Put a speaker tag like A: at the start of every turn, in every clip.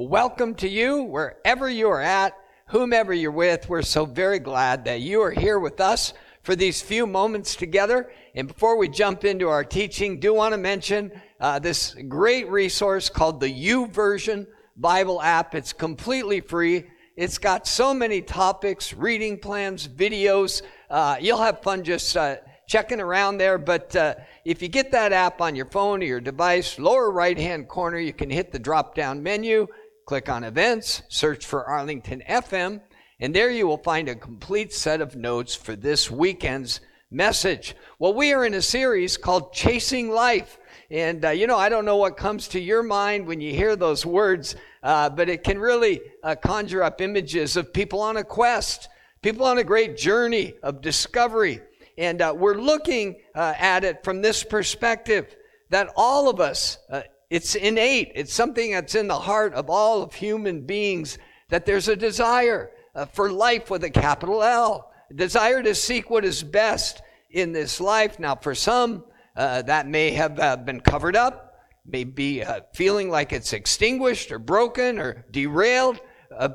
A: welcome to you wherever you are at, whomever you're with. We're so very glad that you are here with us for these few moments together. And before we jump into our teaching, do want to mention uh, this great resource called the YouVersion Bible app. It's completely free. It's got so many topics, reading plans, videos. Uh, you'll have fun just uh, checking around there. But uh, if you get that app on your phone or your device, lower right hand corner, you can hit the drop down menu, click on events, search for Arlington FM, and there you will find a complete set of notes for this weekend's message. Well, we are in a series called Chasing Life. And, uh, you know, I don't know what comes to your mind when you hear those words, uh, but it can really uh, conjure up images of people on a quest, people on a great journey of discovery. And uh, we're looking uh, at it from this perspective that all of us, uh, it's innate, it's something that's in the heart of all of human beings, that there's a desire uh, for life with a capital L, a desire to seek what is best in this life. Now, for some, uh, that may have uh, been covered up, may be feeling like it's extinguished or broken or derailed,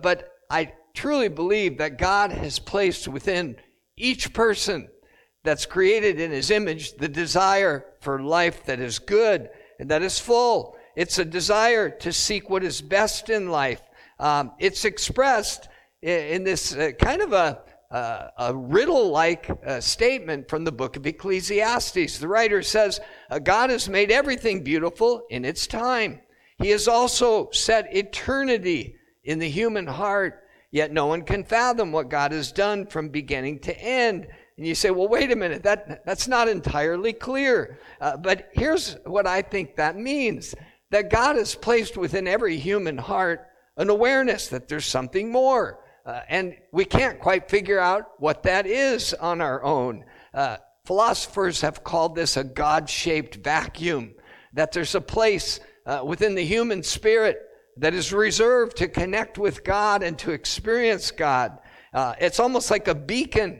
A: but I truly believe that God has placed within each person that's created in his image the desire for life that is good that is full. It's a desire to seek what is best in life. Um, it's expressed in, this uh, kind of a, uh, a riddle like uh, statement from the book of Ecclesiastes. The writer says, uh, God has made everything beautiful in its time. He has also set eternity in the human heart, yet no one can fathom what God has done from beginning to end. And you say, well, wait a minute, that, that's not entirely clear. Uh, but here's what I think that means that God has placed within every human heart an awareness that there's something more. Uh, and we can't quite figure out what that is on our own. Uh, philosophers have called this a God shaped vacuum, that there's a place uh, within the human spirit that is reserved to connect with God and to experience God. Uh, it's almost like a beacon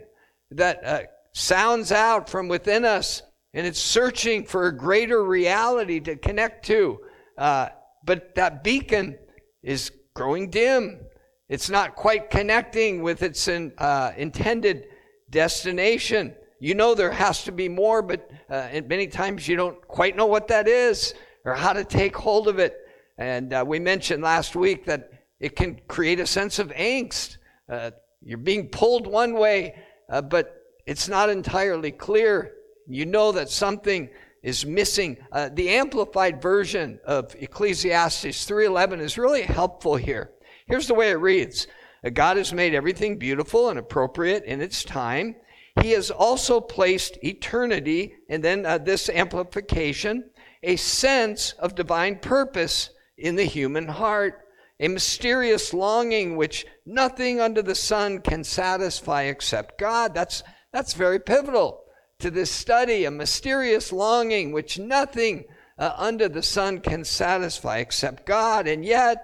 A: that uh, sounds out from within us and it's searching for a greater reality to connect to. Uh, but that beacon is growing dim. It's not quite connecting with its in, uh, intended destination. You know there has to be more, but uh, many times you don't quite know what that is or how to take hold of it. And uh, we mentioned last week that it can create a sense of angst. Uh, you're being pulled one way, uh, but it's not entirely clear. You know that something is missing. Uh, the amplified version of Ecclesiastes 3:11 is really helpful here. Here's the way it reads: uh, God has made everything beautiful and appropriate in its time. He has also placed eternity, and then uh, this amplification, a sense of divine purpose in the human heart a mysterious longing which nothing under the sun can satisfy except God. That's, that's very pivotal to this study, a mysterious longing which nothing uh, under the sun can satisfy except God. And yet,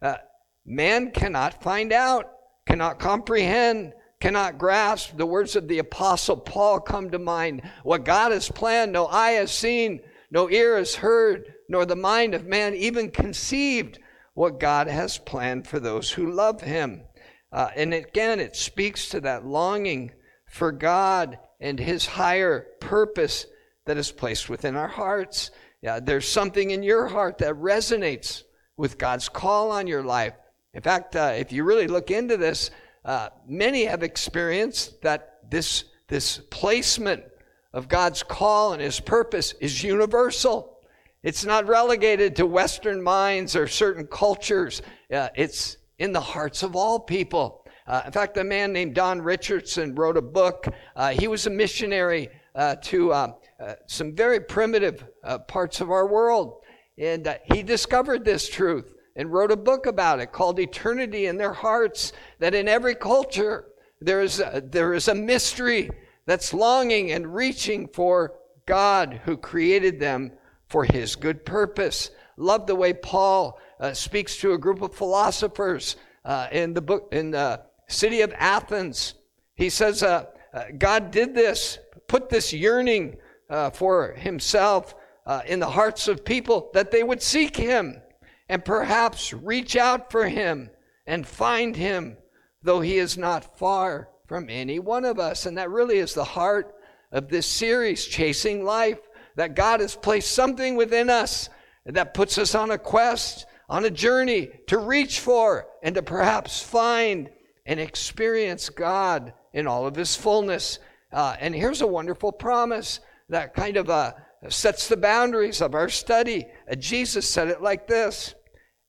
A: uh, man cannot find out, cannot comprehend, cannot grasp. The words of the Apostle Paul come to mind. What God has planned, no eye has seen, no ear has heard, nor the mind of man even conceived what God has planned for those who love Him. Uh, and again, it speaks to that longing for God and His higher purpose that is placed within our hearts. Yeah, there's something in your heart that resonates with God's call on your life. In fact, uh, if you really look into this, uh, many have experienced that this, this placement of God's call and His purpose is universal. It's not relegated to Western minds or certain cultures. Uh, it's in the hearts of all people. Uh, in fact, a man named Don Richardson wrote a book. Uh, he was a missionary uh, to uh, uh, some very primitive parts of our world. And he discovered this truth and wrote a book about it called Eternity in Their Hearts, that in every culture there is a, there is a mystery that's longing and reaching for God who created them for his good purpose. Love the way Paul uh, speaks to a group of philosophers uh, in the book in the city of Athens. He says, uh, uh "God did this, put this yearning uh, for Himself uh, in the hearts of people that they would seek Him." and perhaps reach out for him and find him, though he is not far from any one of us. And that really is the heart of this series, Chasing Life, that God has placed something within us that puts us on a quest, on a journey to reach for and to perhaps find and experience God in all of his fullness. Uh, and here's a wonderful promise that kind of uh, sets the boundaries of our study. Uh, Jesus said it like this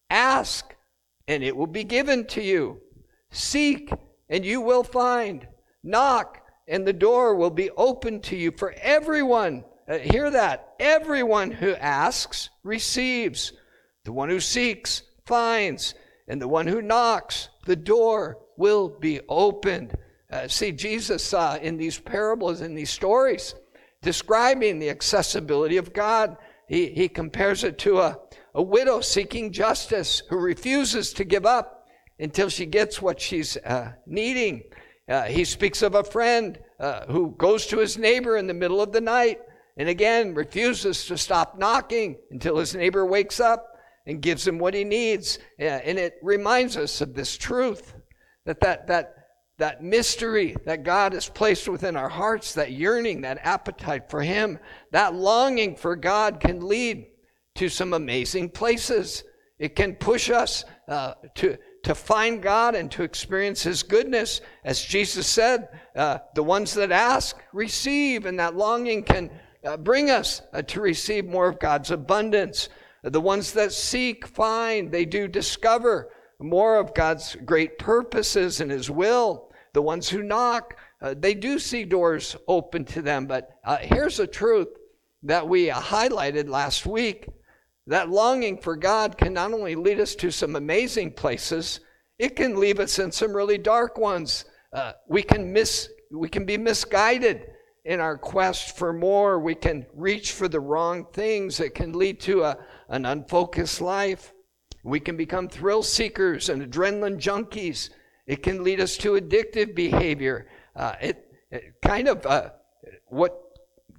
A: Ask, and it will be given to you. Seek, and you will find. Knock, and the door will be open to you for everyone. Uh, hear that. Everyone who asks receives. The one who seeks finds. And the one who knocks, the door will be opened. Uh, see, Jesus uh, in these parables, in these stories, describing the accessibility of God, he, he compares it to a, a widow seeking justice who refuses to give up until she gets what she's uh, needing. Uh, he speaks of a friend uh, who goes to his neighbor in the middle of the night and again refuses to stop knocking until his neighbor wakes up and gives him what he needs. Uh, and it reminds us of this truth that that, that that mystery that God has placed within our hearts, that yearning, that appetite for Him, that longing for God can lead to some amazing places. It can push us uh, to, to find God and to experience His goodness. As Jesus said, uh, the ones that ask receive, and that longing can bring us uh, to receive more of God's abundance. The ones that seek find, they do discover more of God's great purposes and His will. The ones who knock, uh, they do see doors open to them. But uh, here's the truth that we highlighted last week that longing for God can not only lead us to some amazing places, it can leave us in some really dark ones. Uh, we can miss, we can be misguided in our quest for more. We can reach for the wrong things. It can lead to a, an unfocused life. We can become thrill seekers and adrenaline junkies. It can lead us to addictive behavior. Uh, it, it, kind of uh, what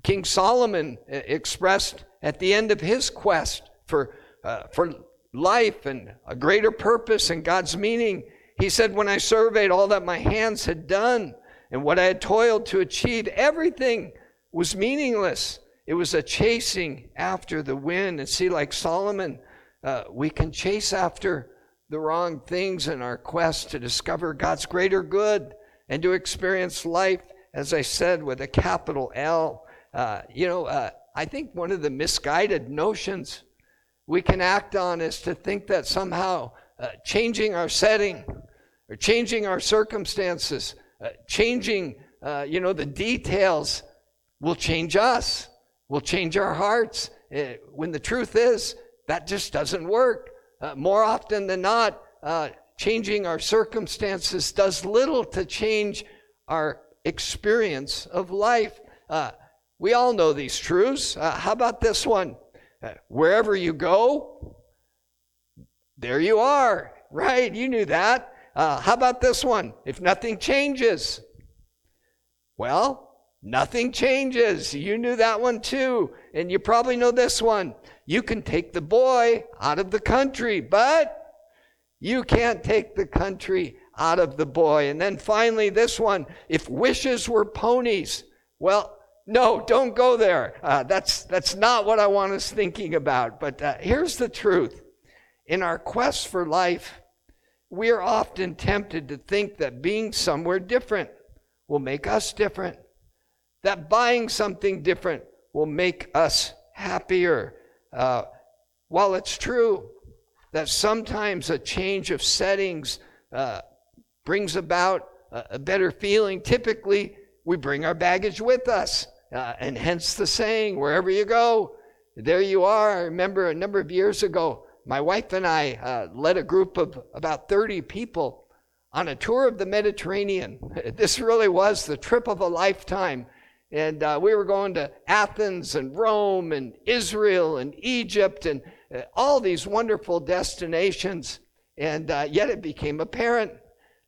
A: King Solomon uh, expressed at the end of his quest for, uh, for life and a greater purpose and God's meaning. He said, When I surveyed all that my hands had done and what I had toiled to achieve, everything was meaningless. It was a chasing after the wind. And see, like Solomon, uh, we can chase after the wrong things in our quest to discover God's greater good and to experience life, as I said, with a capital L. Uh, you know, uh, I think one of the misguided notions we can act on is to think that somehow uh, changing our setting or changing our circumstances, uh, changing, uh, you know, the details will change us, will change our hearts. Uh, when the truth is, that just doesn't work. Uh, more often than not, uh, changing our circumstances does little to change our experience of life. we all know these truths. how about this one? wherever you go, there you are, right? You knew that. Uh, how about this one? If nothing changes, well, nothing changes. You knew that one too. And you probably know this one. You can take the boy out of the country, but you can't take the country out of the boy. And then finally, this one if wishes were ponies, well, no, don't go there. Uh, that's, that's not what I want us thinking about. But uh, here's the truth in our quest for life, we are often tempted to think that being somewhere different will make us different, that buying something different will make us happier. Uh, while it's true that sometimes a change of settings uh, brings about a, a better feeling, typically we bring our baggage with us. Uh, and hence the saying, wherever you go, there you are. I remember a number of years ago, my wife and I uh, led a group of about 30 people on a tour of the Mediterranean. This really was the trip of a lifetime. And uh, we were going to Athens and Rome and Israel and Egypt and uh, all these wonderful destinations. And uh, yet it became apparent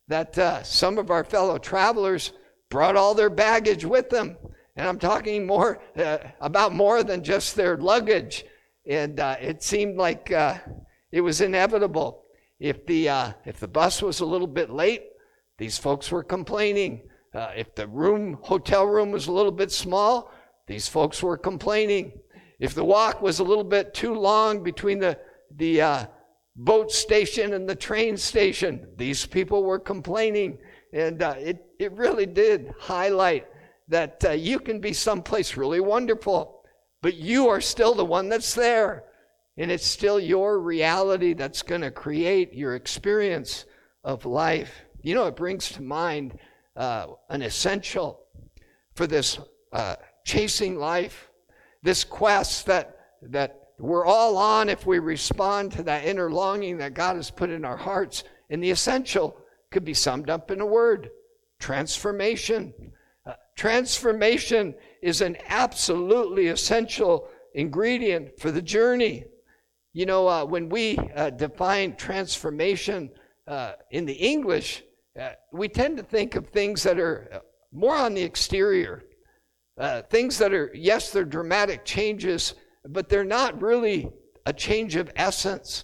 A: that uh, some of our fellow travelers brought all their baggage with them. And I'm talking more uh, about more than just their luggage. And uh, it seemed like uh, it was inevitable. If the, uh, if the bus was a little bit late, these folks were complaining. Uh, if the room, hotel room was a little bit small, these folks were complaining. If the walk was a little bit too long between the, the uh, boat station and the train station, these people were complaining. And uh, it, it really did highlight that you can be someplace really wonderful, but you are still the one that's there. And it's still your reality that's going to create your experience of life. You know, it brings to mind uh, an essential for this uh, chasing life, this quest that, that we're all on if we respond to that inner longing that God has put in our hearts. And the essential could be summed up in a word transformation. Transformation is an absolutely essential ingredient for the journey. You know, uh, when we uh, define transformation uh, in the English, uh, we tend to think of things that are uh, more on the exterior. Uh, things that are, yes, they're dramatic changes, but they're not really a change of essence.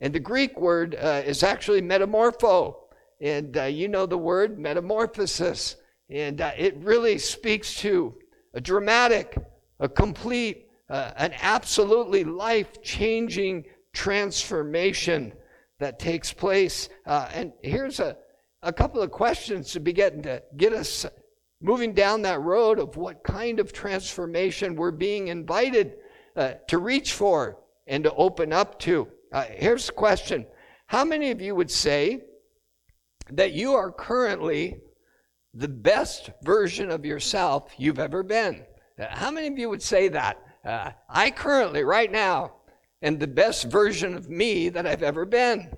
A: And the Greek word is actually metamorpho. And you know the word metamorphosis. And it really speaks to a dramatic, a complete, uh, an absolutely life changing transformation that takes place. Uh, and here's a, a couple of questions to begin to get us moving down that road of what kind of transformation we're being invited uh, to reach for and to open up to. Uh, here's the question How many of you would say that you are currently the best version of yourself you've ever been? How many of you would say that? Uh, I currently, right now, am the best version of me that I've ever been.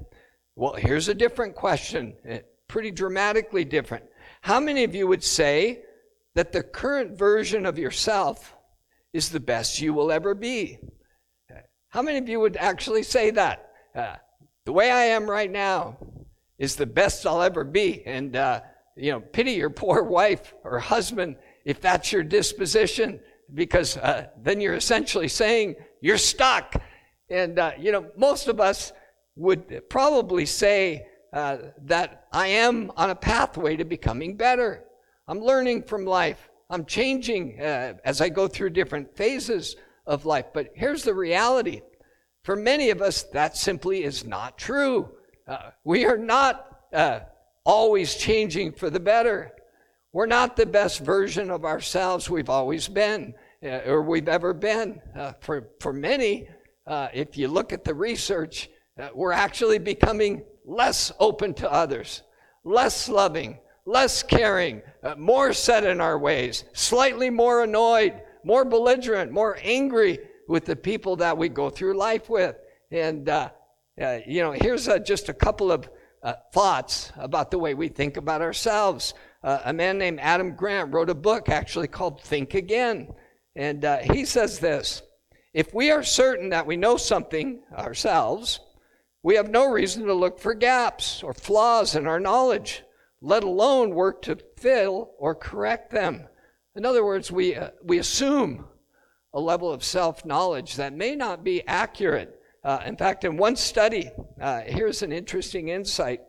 A: Well, here's a different question, uh, pretty dramatically different. How many of you would say that the current version of yourself is the best you will ever be? How many of you would actually say that? Uh, the way I am right now is the best I'll ever be. And, uh, you know, pity your poor wife or husband if that's your disposition because uh, then you're essentially saying you're stuck. And, uh, you know, most of us would probably say uh, that I am on a pathway to becoming better. I'm learning from life. I'm changing uh, as I go through different phases of life. But here's the reality for many of us, that simply is not true. Uh, we are not uh, always changing for the better. We're not the best version of ourselves we've always been uh, or we've ever been. Uh, for, for many, uh, if you look at the research, uh, we're actually becoming less open to others, less loving, less caring, uh, more set in our ways, slightly more annoyed, more belligerent, more angry with the people that we go through life with. And, you know, here's just a couple of thoughts about the way we think about ourselves uh, a man named Adam Grant wrote a book actually called Think Again. And uh, he says this If we are certain that we know something ourselves, we have no reason to look for gaps or flaws in our knowledge, let alone work to fill or correct them. In other words, we, uh, we assume a level of self knowledge that may not be accurate. Uh, in fact, in one study, uh, here's an interesting insight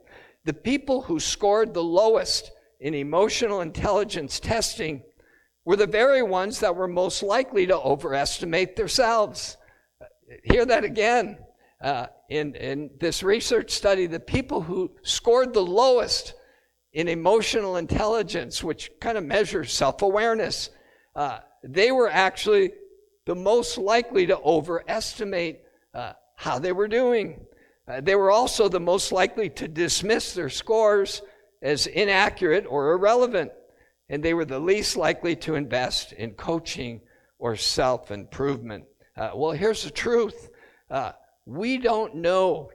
A: the people who scored the lowest in emotional intelligence testing were the very ones that were most likely to overestimate themselves. Hear that again. Uh, in, in this research study, the people who scored the lowest in emotional intelligence, which kind of measures self awareness, uh, they were actually the most likely to overestimate uh, how they were doing. Uh, they were also the most likely to dismiss their scores as inaccurate or irrelevant, and they were the least likely to invest in coaching or self improvement. Uh, well, here's the truth uh, we don't know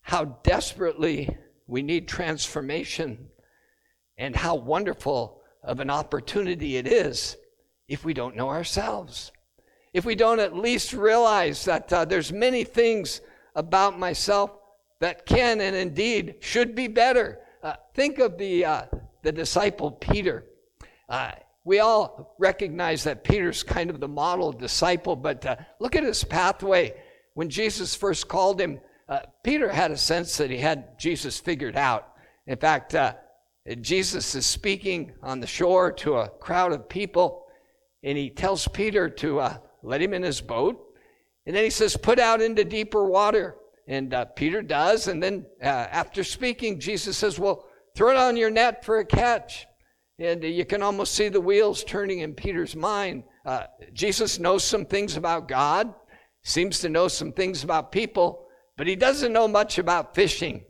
A: how desperately we need transformation and how wonderful of an opportunity it is if we don't know ourselves. If we don't at least realize that uh, there's many things about myself that can and indeed should be better. Uh, think of the, uh, the disciple Peter. Uh, we all recognize that Peter's kind of the model disciple, but uh, look at his pathway. When Jesus first called him uh, Peter had a sense that he had Jesus figured out. In fact, Jesus is speaking on the shore to a crowd of people, and he tells Peter to let him in his boat. And then he says, Put out into deeper water. And uh, Peter does. And then uh, after speaking, Jesus says, Well, throw on your net for a catch. And you can almost see the wheels turning in Peter's mind. Uh, Jesus knows some things about God, seems to know some things about people, but he doesn't know much about fishing.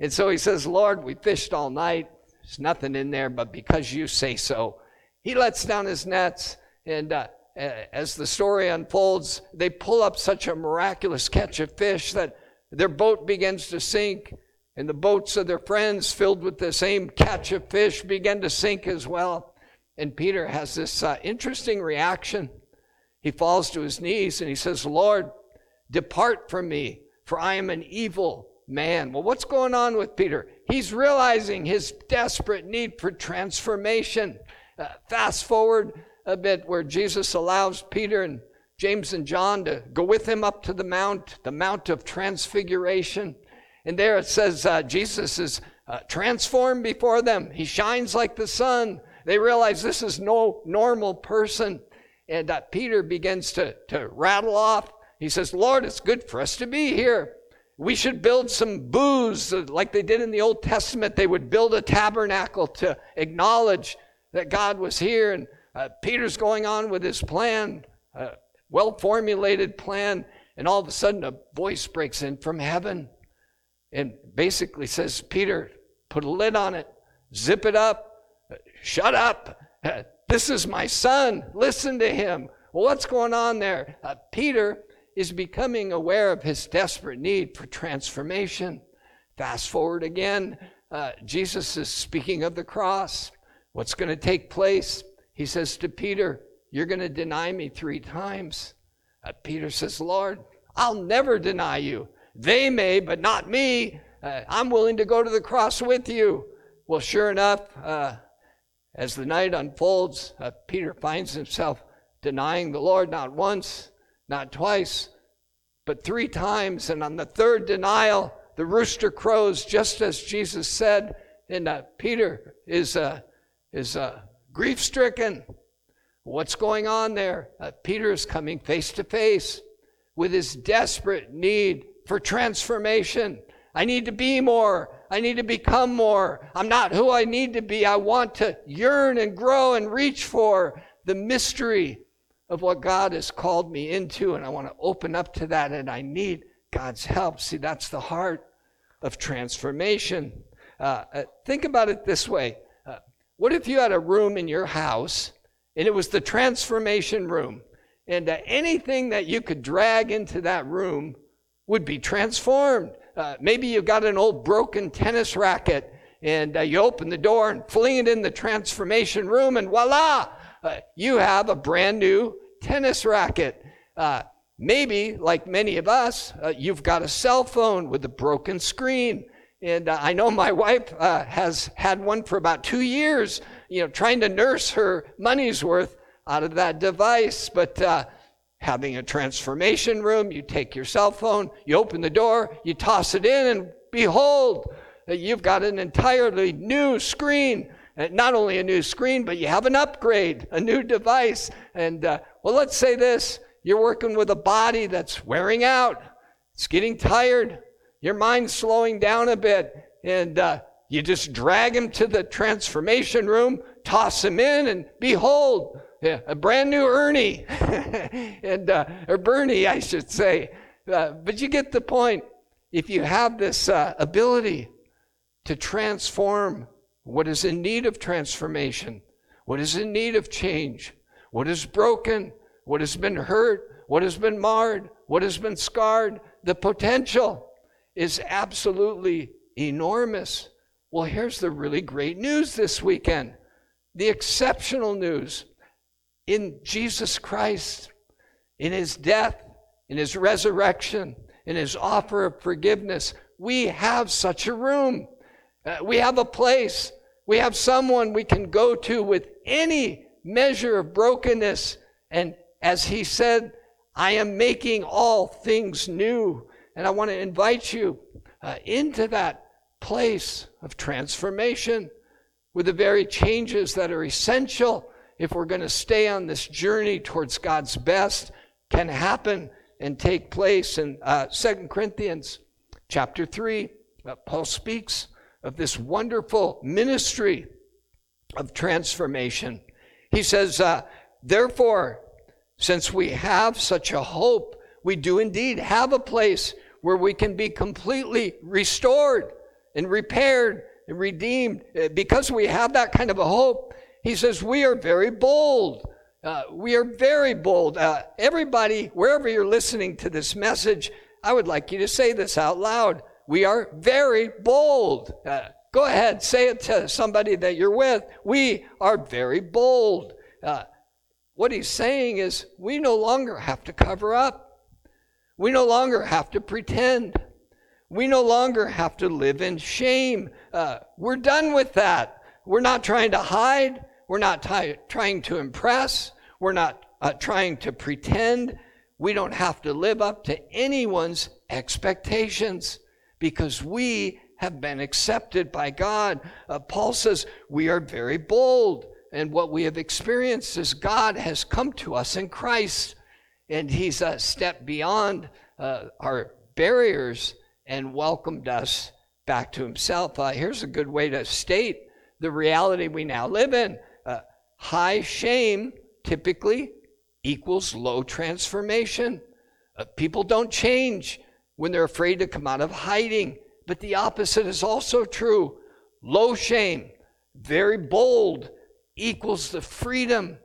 A: And so he says, Lord, we fished all night. There's nothing in there, but because you say so, he lets down his nets. And uh, as the story unfolds, they pull up such a miraculous catch of fish that their boat begins to sink. And the boats of their friends, filled with the same catch of fish, begin to sink as well. And Peter has this uh, interesting reaction. He falls to his knees and he says, Lord, depart from me, for I am an evil man. Well, what's going on with Peter? He's realizing his desperate need for transformation. Uh, fast forward a bit where Jesus allows Peter and James and John to go with him up to the mount, the Mount of Transfiguration. And there it says uh, Jesus is uh, transformed before them. He shines like the sun. They realize this is no normal person. And uh, Peter begins to, to rattle off. He says, Lord, it's good for us to be here. We should build some booths uh, like they did in the Old Testament. They would build a tabernacle to acknowledge that God was here. And uh, Peter's going on with his plan, a well formulated plan. And all of a sudden, a voice breaks in from heaven and basically says, Peter, put a lid on it, zip it up, shut up. This is my son. Listen to him. Well, what's going on there? Uh, Peter is becoming aware of his desperate need for transformation. Fast forward again, uh, Jesus is speaking of the cross. What's going to take place? He says to Peter, You're going to deny me three times. Uh, Peter says, Lord, I'll never deny you. They may, but not me. Uh, I'm willing to go to the cross with you. Well, sure enough, uh, as the night unfolds, uh, Peter finds himself denying the Lord not once, not twice, but three times. And on the third denial, the rooster crows just as Jesus said. And uh, Peter is, uh, is grief stricken. What's going on there? Peter is coming face to face with his desperate need for transformation. I need to be more. I need to become more. I'm not who I need to be. I want to yearn and grow and reach for the mystery of what God has called me into, and I want to open up to that, and I need God's help. See, that's the heart of transformation. Uh, uh, think about it this way uh, What if you had a room in your house, and it was the transformation room, and uh, anything that you could drag into that room would be transformed. Uh, maybe you got an old broken tennis racket and uh, you open the door and fling it in the transformation room, and voila, uh, you have a brand new tennis racket. Uh, maybe, like many of us, uh, you've got a cell phone with a broken screen. And uh, I know my wife has had one for about two years, you know, trying to nurse her money's worth out of that device. But having a transformation room. You take your cell phone, you open the door, you toss it in, and behold, you've got an entirely new screen. Uh, not only a new screen, but you have an upgrade, a new device. And uh, well, let's say this you're working with a body that's wearing out, it's getting tired, your mind's slowing down a bit, and uh, you just drag him to the transformation room, toss him in, and behold, a brand new Ernie, and uh, or Bernie, I should say. Uh, but you get the point. If you have this uh, ability to transform what is in need of transformation, what is in need of change, what is broken, what has been hurt, what has been marred, what has been scarred, the potential is absolutely enormous. Well, here's the really great news this weekend the exceptional news in Jesus Christ, in his death, in his resurrection, in his offer of forgiveness. We have such a room. Uh, we have a place. We have someone we can go to with any measure of brokenness. And as he said, I am making all things new. And I want to invite you uh, into that place of transformation with the very changes that are essential if we're going to stay on this journey towards God's best can happen and take place. In uh, 2 Corinthians chapter 3, uh, Paul speaks of this wonderful ministry of transformation. He says, uh, Therefore, since we have such a hope, we do indeed have a place where we can be completely restored and repaired and redeemed. Uh, because we have that kind of a hope, he says, We are very bold. Uh, we are very bold. Uh, everybody, wherever you're listening to this message, I would like you to say this out loud. We are very bold. Uh, go ahead, say it to somebody that you're with. We are very bold. Uh, what he's saying is, we no longer have to cover up. We no longer have to pretend. We no longer have to live in shame. Uh, we're done with that. We're not trying to hide. We're not t- trying to impress. We're not uh, trying to pretend. We don't have to live up to anyone's expectations because we have been accepted by God. Uh, Paul says we are very bold. And what we have experienced is God has come to us in Christ, and He's a step beyond uh, our barriers and welcomed us back to Himself. Uh, here's a good way to state the reality we now live in high shame typically equals low transformation. Uh, people don't change when they're afraid to come out of hiding, but the opposite is also true. Low shame, very bold, equals the freedom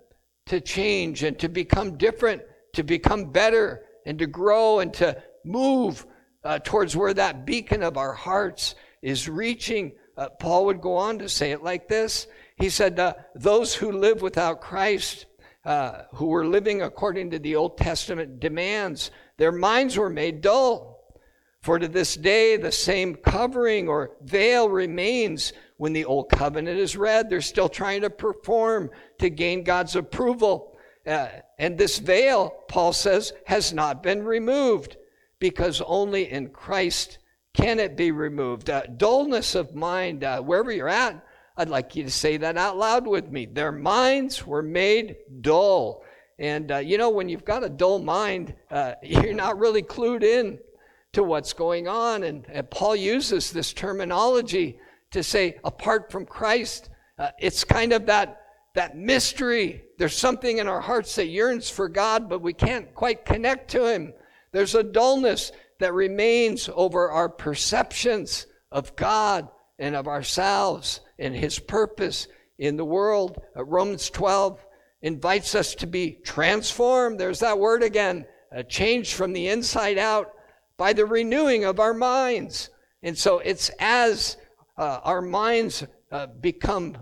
A: to change and to become different, to become better, and to grow and to move uh, towards where that beacon of our hearts is reaching. Uh, Paul would go on to say it like this he said, uh, Those who live without Christ, uh, who were living according to the Old Testament demands, their minds were made dull. For to this day, the same covering or veil remains when the Old Covenant is read. They're still trying to perform to gain God's approval. Uh, and this veil, Paul says, has not been removed because only in Christ can it be removed. Uh, dullness of mind, uh, wherever you're at, I'd like you to say that out loud with me. Their minds were made dull. And uh, you know, when you've got a dull mind, uh, you're not really clued in to what's going on. And, and Paul uses this terminology to say, apart from Christ, uh, it's kind of that, that mystery. There's something in our hearts that yearns for God, but we can't quite connect to Him. There's a dullness that remains over our perceptions of God and of ourselves and his purpose in the world. Uh, Romans 12 invites us to be transformed. There's that word again, a change from the inside out by the renewing of our minds. And so it's as uh, our minds uh, become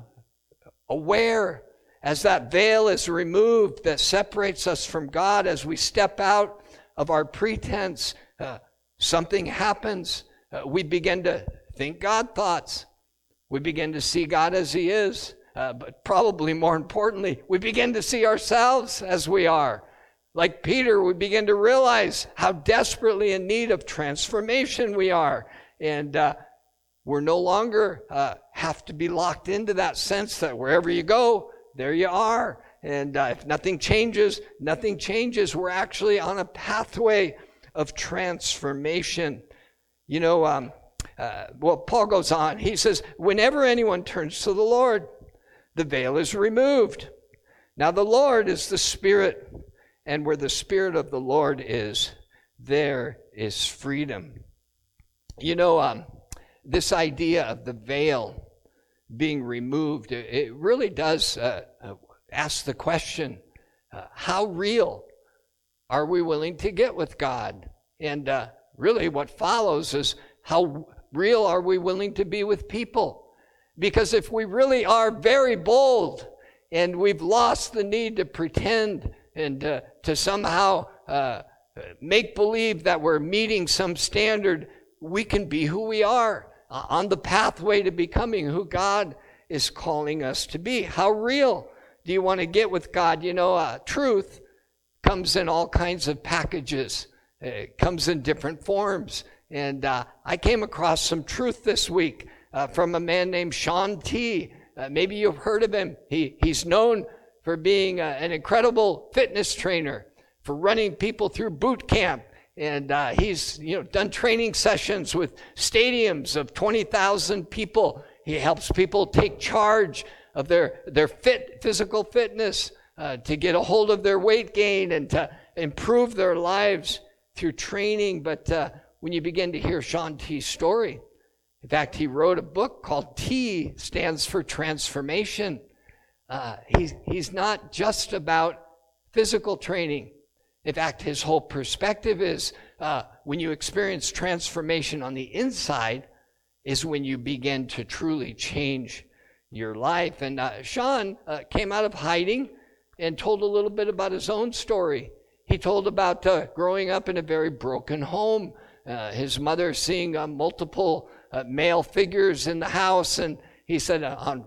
A: aware, as that veil is removed that separates us from God, as we step out of our pretense, uh, something happens. Uh, we begin to think God thoughts. We begin to see God as He is, uh, but probably more importantly, we begin to see ourselves as we are. Like Peter, we begin to realize how desperately in need of transformation we are. And uh, we're no longer uh, have to be locked into that sense that wherever you go, there you are. And uh, if nothing changes, nothing changes. We're actually on a pathway of transformation. You know, um, uh, well, Paul goes on. He says, whenever anyone turns to the Lord, the veil is removed. Now, the Lord is the Spirit, and where the Spirit of the Lord is, there is freedom. You know, um, this idea of the veil being removed, it really does uh, uh, ask the question uh, how real are we willing to get with God? And uh, really, what follows is how real are we willing to be with people? Because if we really are very bold and we've lost the need to pretend and uh, to somehow uh, make believe that we're meeting some standard, we can be who we are uh, on the pathway to becoming who God is calling us to be. How real do you want to get with God? You know, uh, truth comes in all kinds of packages. it comes in different forms. And uh, I came across some truth this week uh, from a man named Shaun T. Uh, maybe you've heard of him. He, he's known for being an incredible fitness trainer, for running people through boot camp. And uh, he's you know, done training sessions with stadiums of 20,000 people. He helps people take charge of their, their fit, physical fitness, uh, to get a hold of their weight gain and to improve their lives through training. But uh, when you begin to hear Shaun T's story, in fact, he wrote a book called T stands for transformation. Uh, he's, he's not just about physical training. In fact, his whole perspective is uh, when you experience transformation on the inside, is when you begin to truly change your life. And uh, Shaun uh, came out of hiding and told a little bit about his own story. He told about uh, growing up in a very broken home, uh, his mother seeing uh, multiple uh, male figures in the house. And he said on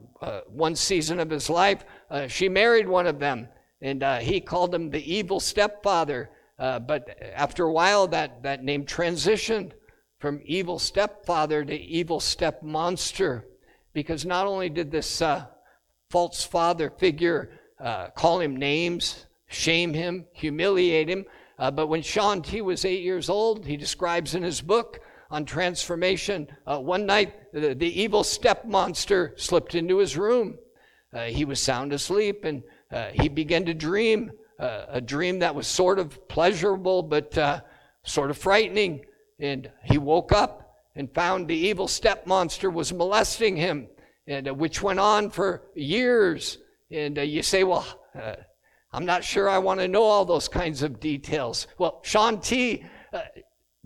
A: one season of his life, she married one of them. And uh, he called him the evil stepfather. Uh, but after a while, that, that name transitioned from evil stepfather to evil step monster. Because not only did this false father figure call him names, shame him, humiliate him, but when Shaun T was eight years old, he describes in his book on transformation. Uh, one night, the, the, evil step monster slipped into his room. Uh, he was sound asleep and uh, he began to dream uh, a dream that was sort of pleasurable but uh, sort of frightening. And he woke up and found the evil step monster was molesting him, and uh, which went on for years. And you say, well, I'm not sure I want to know all those kinds of details. Well, Shaun T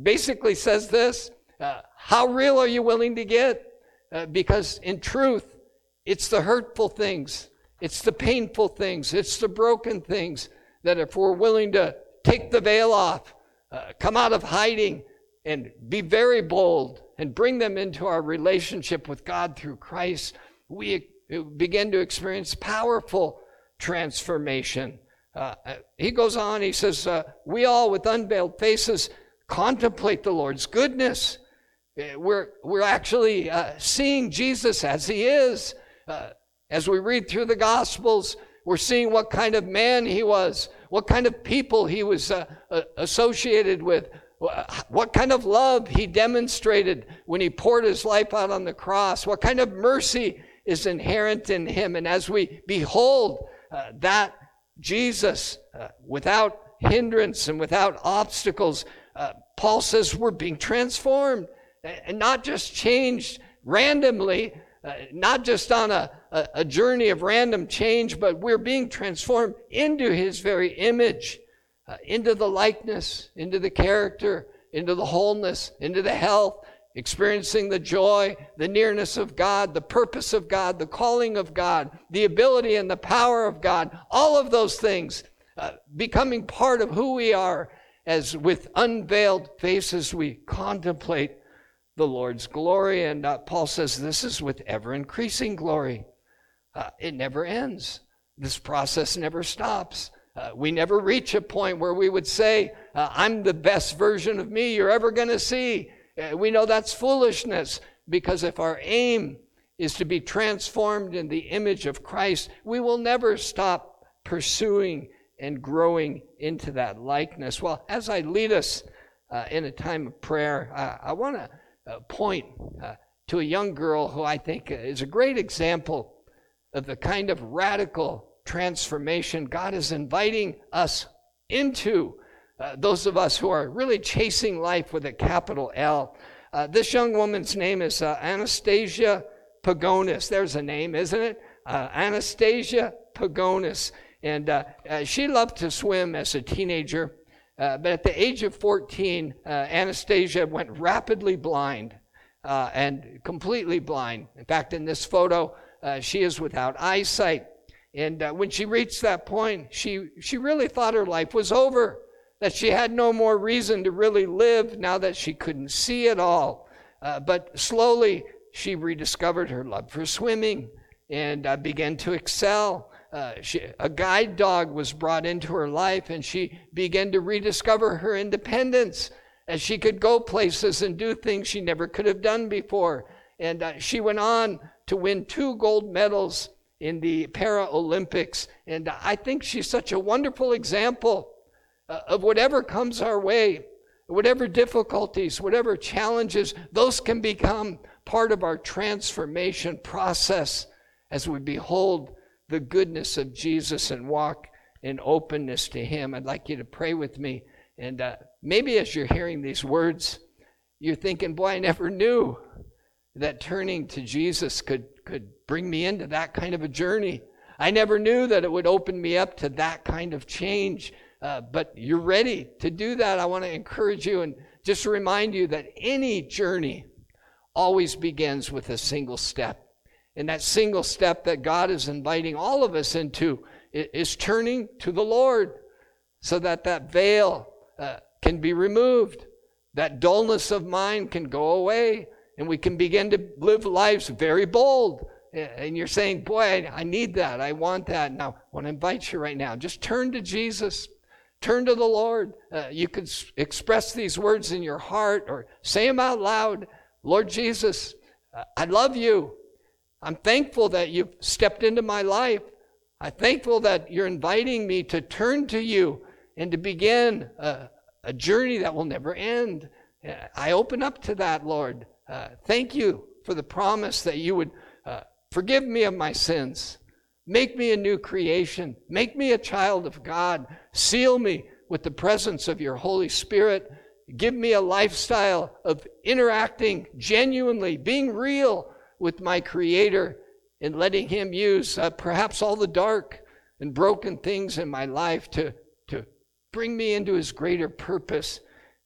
A: basically says this uh, How real are you willing to get? Uh, because in truth, it's the hurtful things, it's the painful things, it's the broken things that if we're willing to take the veil off, uh, come out of hiding, and be very bold and bring them into our relationship with God through Christ, we begin to experience powerful transformation. Uh, he goes on, he says, uh, We all with unveiled faces contemplate the Lord's goodness. Eh, we're, we're actually uh, seeing Jesus as he is. As we read through the Gospels, we're seeing what kind of man he was, what kind of people he was uh, uh associated with, what kind of love he demonstrated when he poured his life out on the cross, what kind of mercy is inherent in him. And as we behold uh, that Jesus uh, without hindrance and without obstacles, uh, Paul says we're being transformed and not just changed randomly, uh, not just on a, a, a, journey of random change, but we're being transformed into his very image, uh, into the likeness, into the character, into the wholeness, into the health, experiencing the joy, the nearness of God, the purpose of God, the calling of God, the ability and the power of God, all of those things uh, becoming part of who we are as with unveiled faces we contemplate the Lord's glory. And uh, Paul says this is with ever increasing glory. Uh, it never ends, this process never stops. Uh, we never reach a point where we would say, uh, I'm the best version of me you're ever going to see. Uh, we know that's foolishness because if our aim is to be transformed in the image of Christ, we will never stop pursuing and growing into that likeness. Well, as I lead us uh, in a time of prayer, uh, I want to uh, point uh, to a young girl who I think is a great example of the kind of radical transformation God is inviting us into. Uh, those of us who are really chasing life with a capital L. Uh, this young woman's name is Anastasia Pagonis. There's a name, isn't it? Anastasia Pagonis. And uh, uh, she loved to swim as a teenager. Uh, but at the age of 14, uh, Anastasia went rapidly blind uh, and completely blind. In fact, in this photo, uh, she is without eyesight. And when she reached that point, she, she really thought her life was over, that she had no more reason to really live now that she couldn't see at all. but slowly, she rediscovered her love for swimming and began to excel uh, she, a guide dog was brought into her life, and she began to rediscover her independence as she could go places and do things she never could have done before. And uh, she went on to win two gold medals in the Paralympics. And I think she's such a wonderful example uh, of whatever comes our way, whatever difficulties, whatever challenges, those can become part of our transformation process as we behold the goodness of Jesus and walk in openness to Him. I'd like you to pray with me. And uh, maybe as you're hearing these words, you're thinking, boy, I never knew that turning to Jesus could, could bring me into that kind of a journey. I never knew that it would open me up to that kind of change. Uh, but you're ready to do that. I want to encourage you and just remind you that any journey always begins with a single step. And that single step that God is inviting all of us into is turning to the Lord so that that veil uh, can be removed, that dullness of mind can go away, and we can begin to live lives very bold. And you're saying, Boy, I, need that. I want that. Now, I want to invite you right now. Just turn to Jesus. Turn to the Lord. Uh, you could s- express these words in your heart or say them out loud. Lord Jesus, uh, I love you. I'm thankful that you've stepped into my life. I'm thankful that you're inviting me to turn to you and to begin a, a journey that will never end. I open up to that, Lord. Uh, thank you for the promise that you would uh, forgive me of my sins, make me a new creation, make me a child of God, seal me with the presence of your Holy Spirit, give me a lifestyle of interacting genuinely, being real with my Creator, and letting Him use uh, perhaps all the dark and broken things in my life to, to bring me into His greater purpose.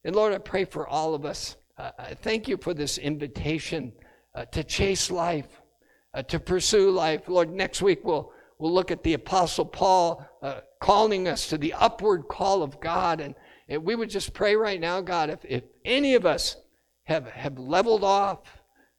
A: And Lord, I pray for all of us. Uh, thank you for this invitation uh, to chase life, uh, to pursue life. Lord, next week we'll, we'll look at the Apostle Paul uh, calling us to the upward call of God. And, and we would just pray right now, God, if, if any of us have, have leveled off,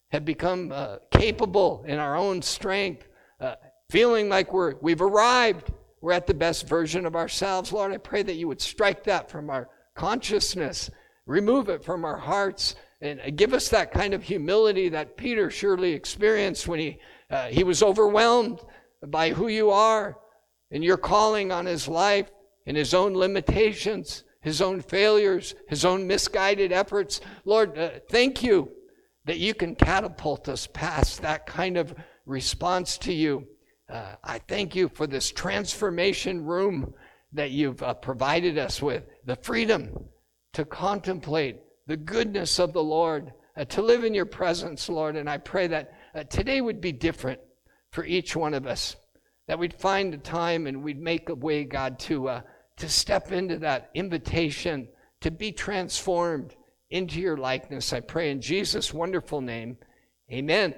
A: have become uh, capable in our own strength, uh, feeling like we're, we've arrived, we're at the best version of ourselves, Lord, I pray that you would strike that from our consciousness. Remove it from our hearts and give us that kind of humility that Peter surely experienced when he, uh, he was overwhelmed by who you are and your calling on his life and his own limitations, his own failures, his own misguided efforts. Lord, uh, thank you that you can catapult us past that kind of response to you. Uh, I thank you for this transformation room that you've uh, provided us with, the freedom to contemplate the goodness of the Lord, uh, to live in your presence, Lord. And I pray that uh, today would be different for each one of us, that we'd find a time and we'd make a way, God, to, uh, to step into that invitation to be transformed into your likeness. I pray in Jesus' wonderful name. Amen.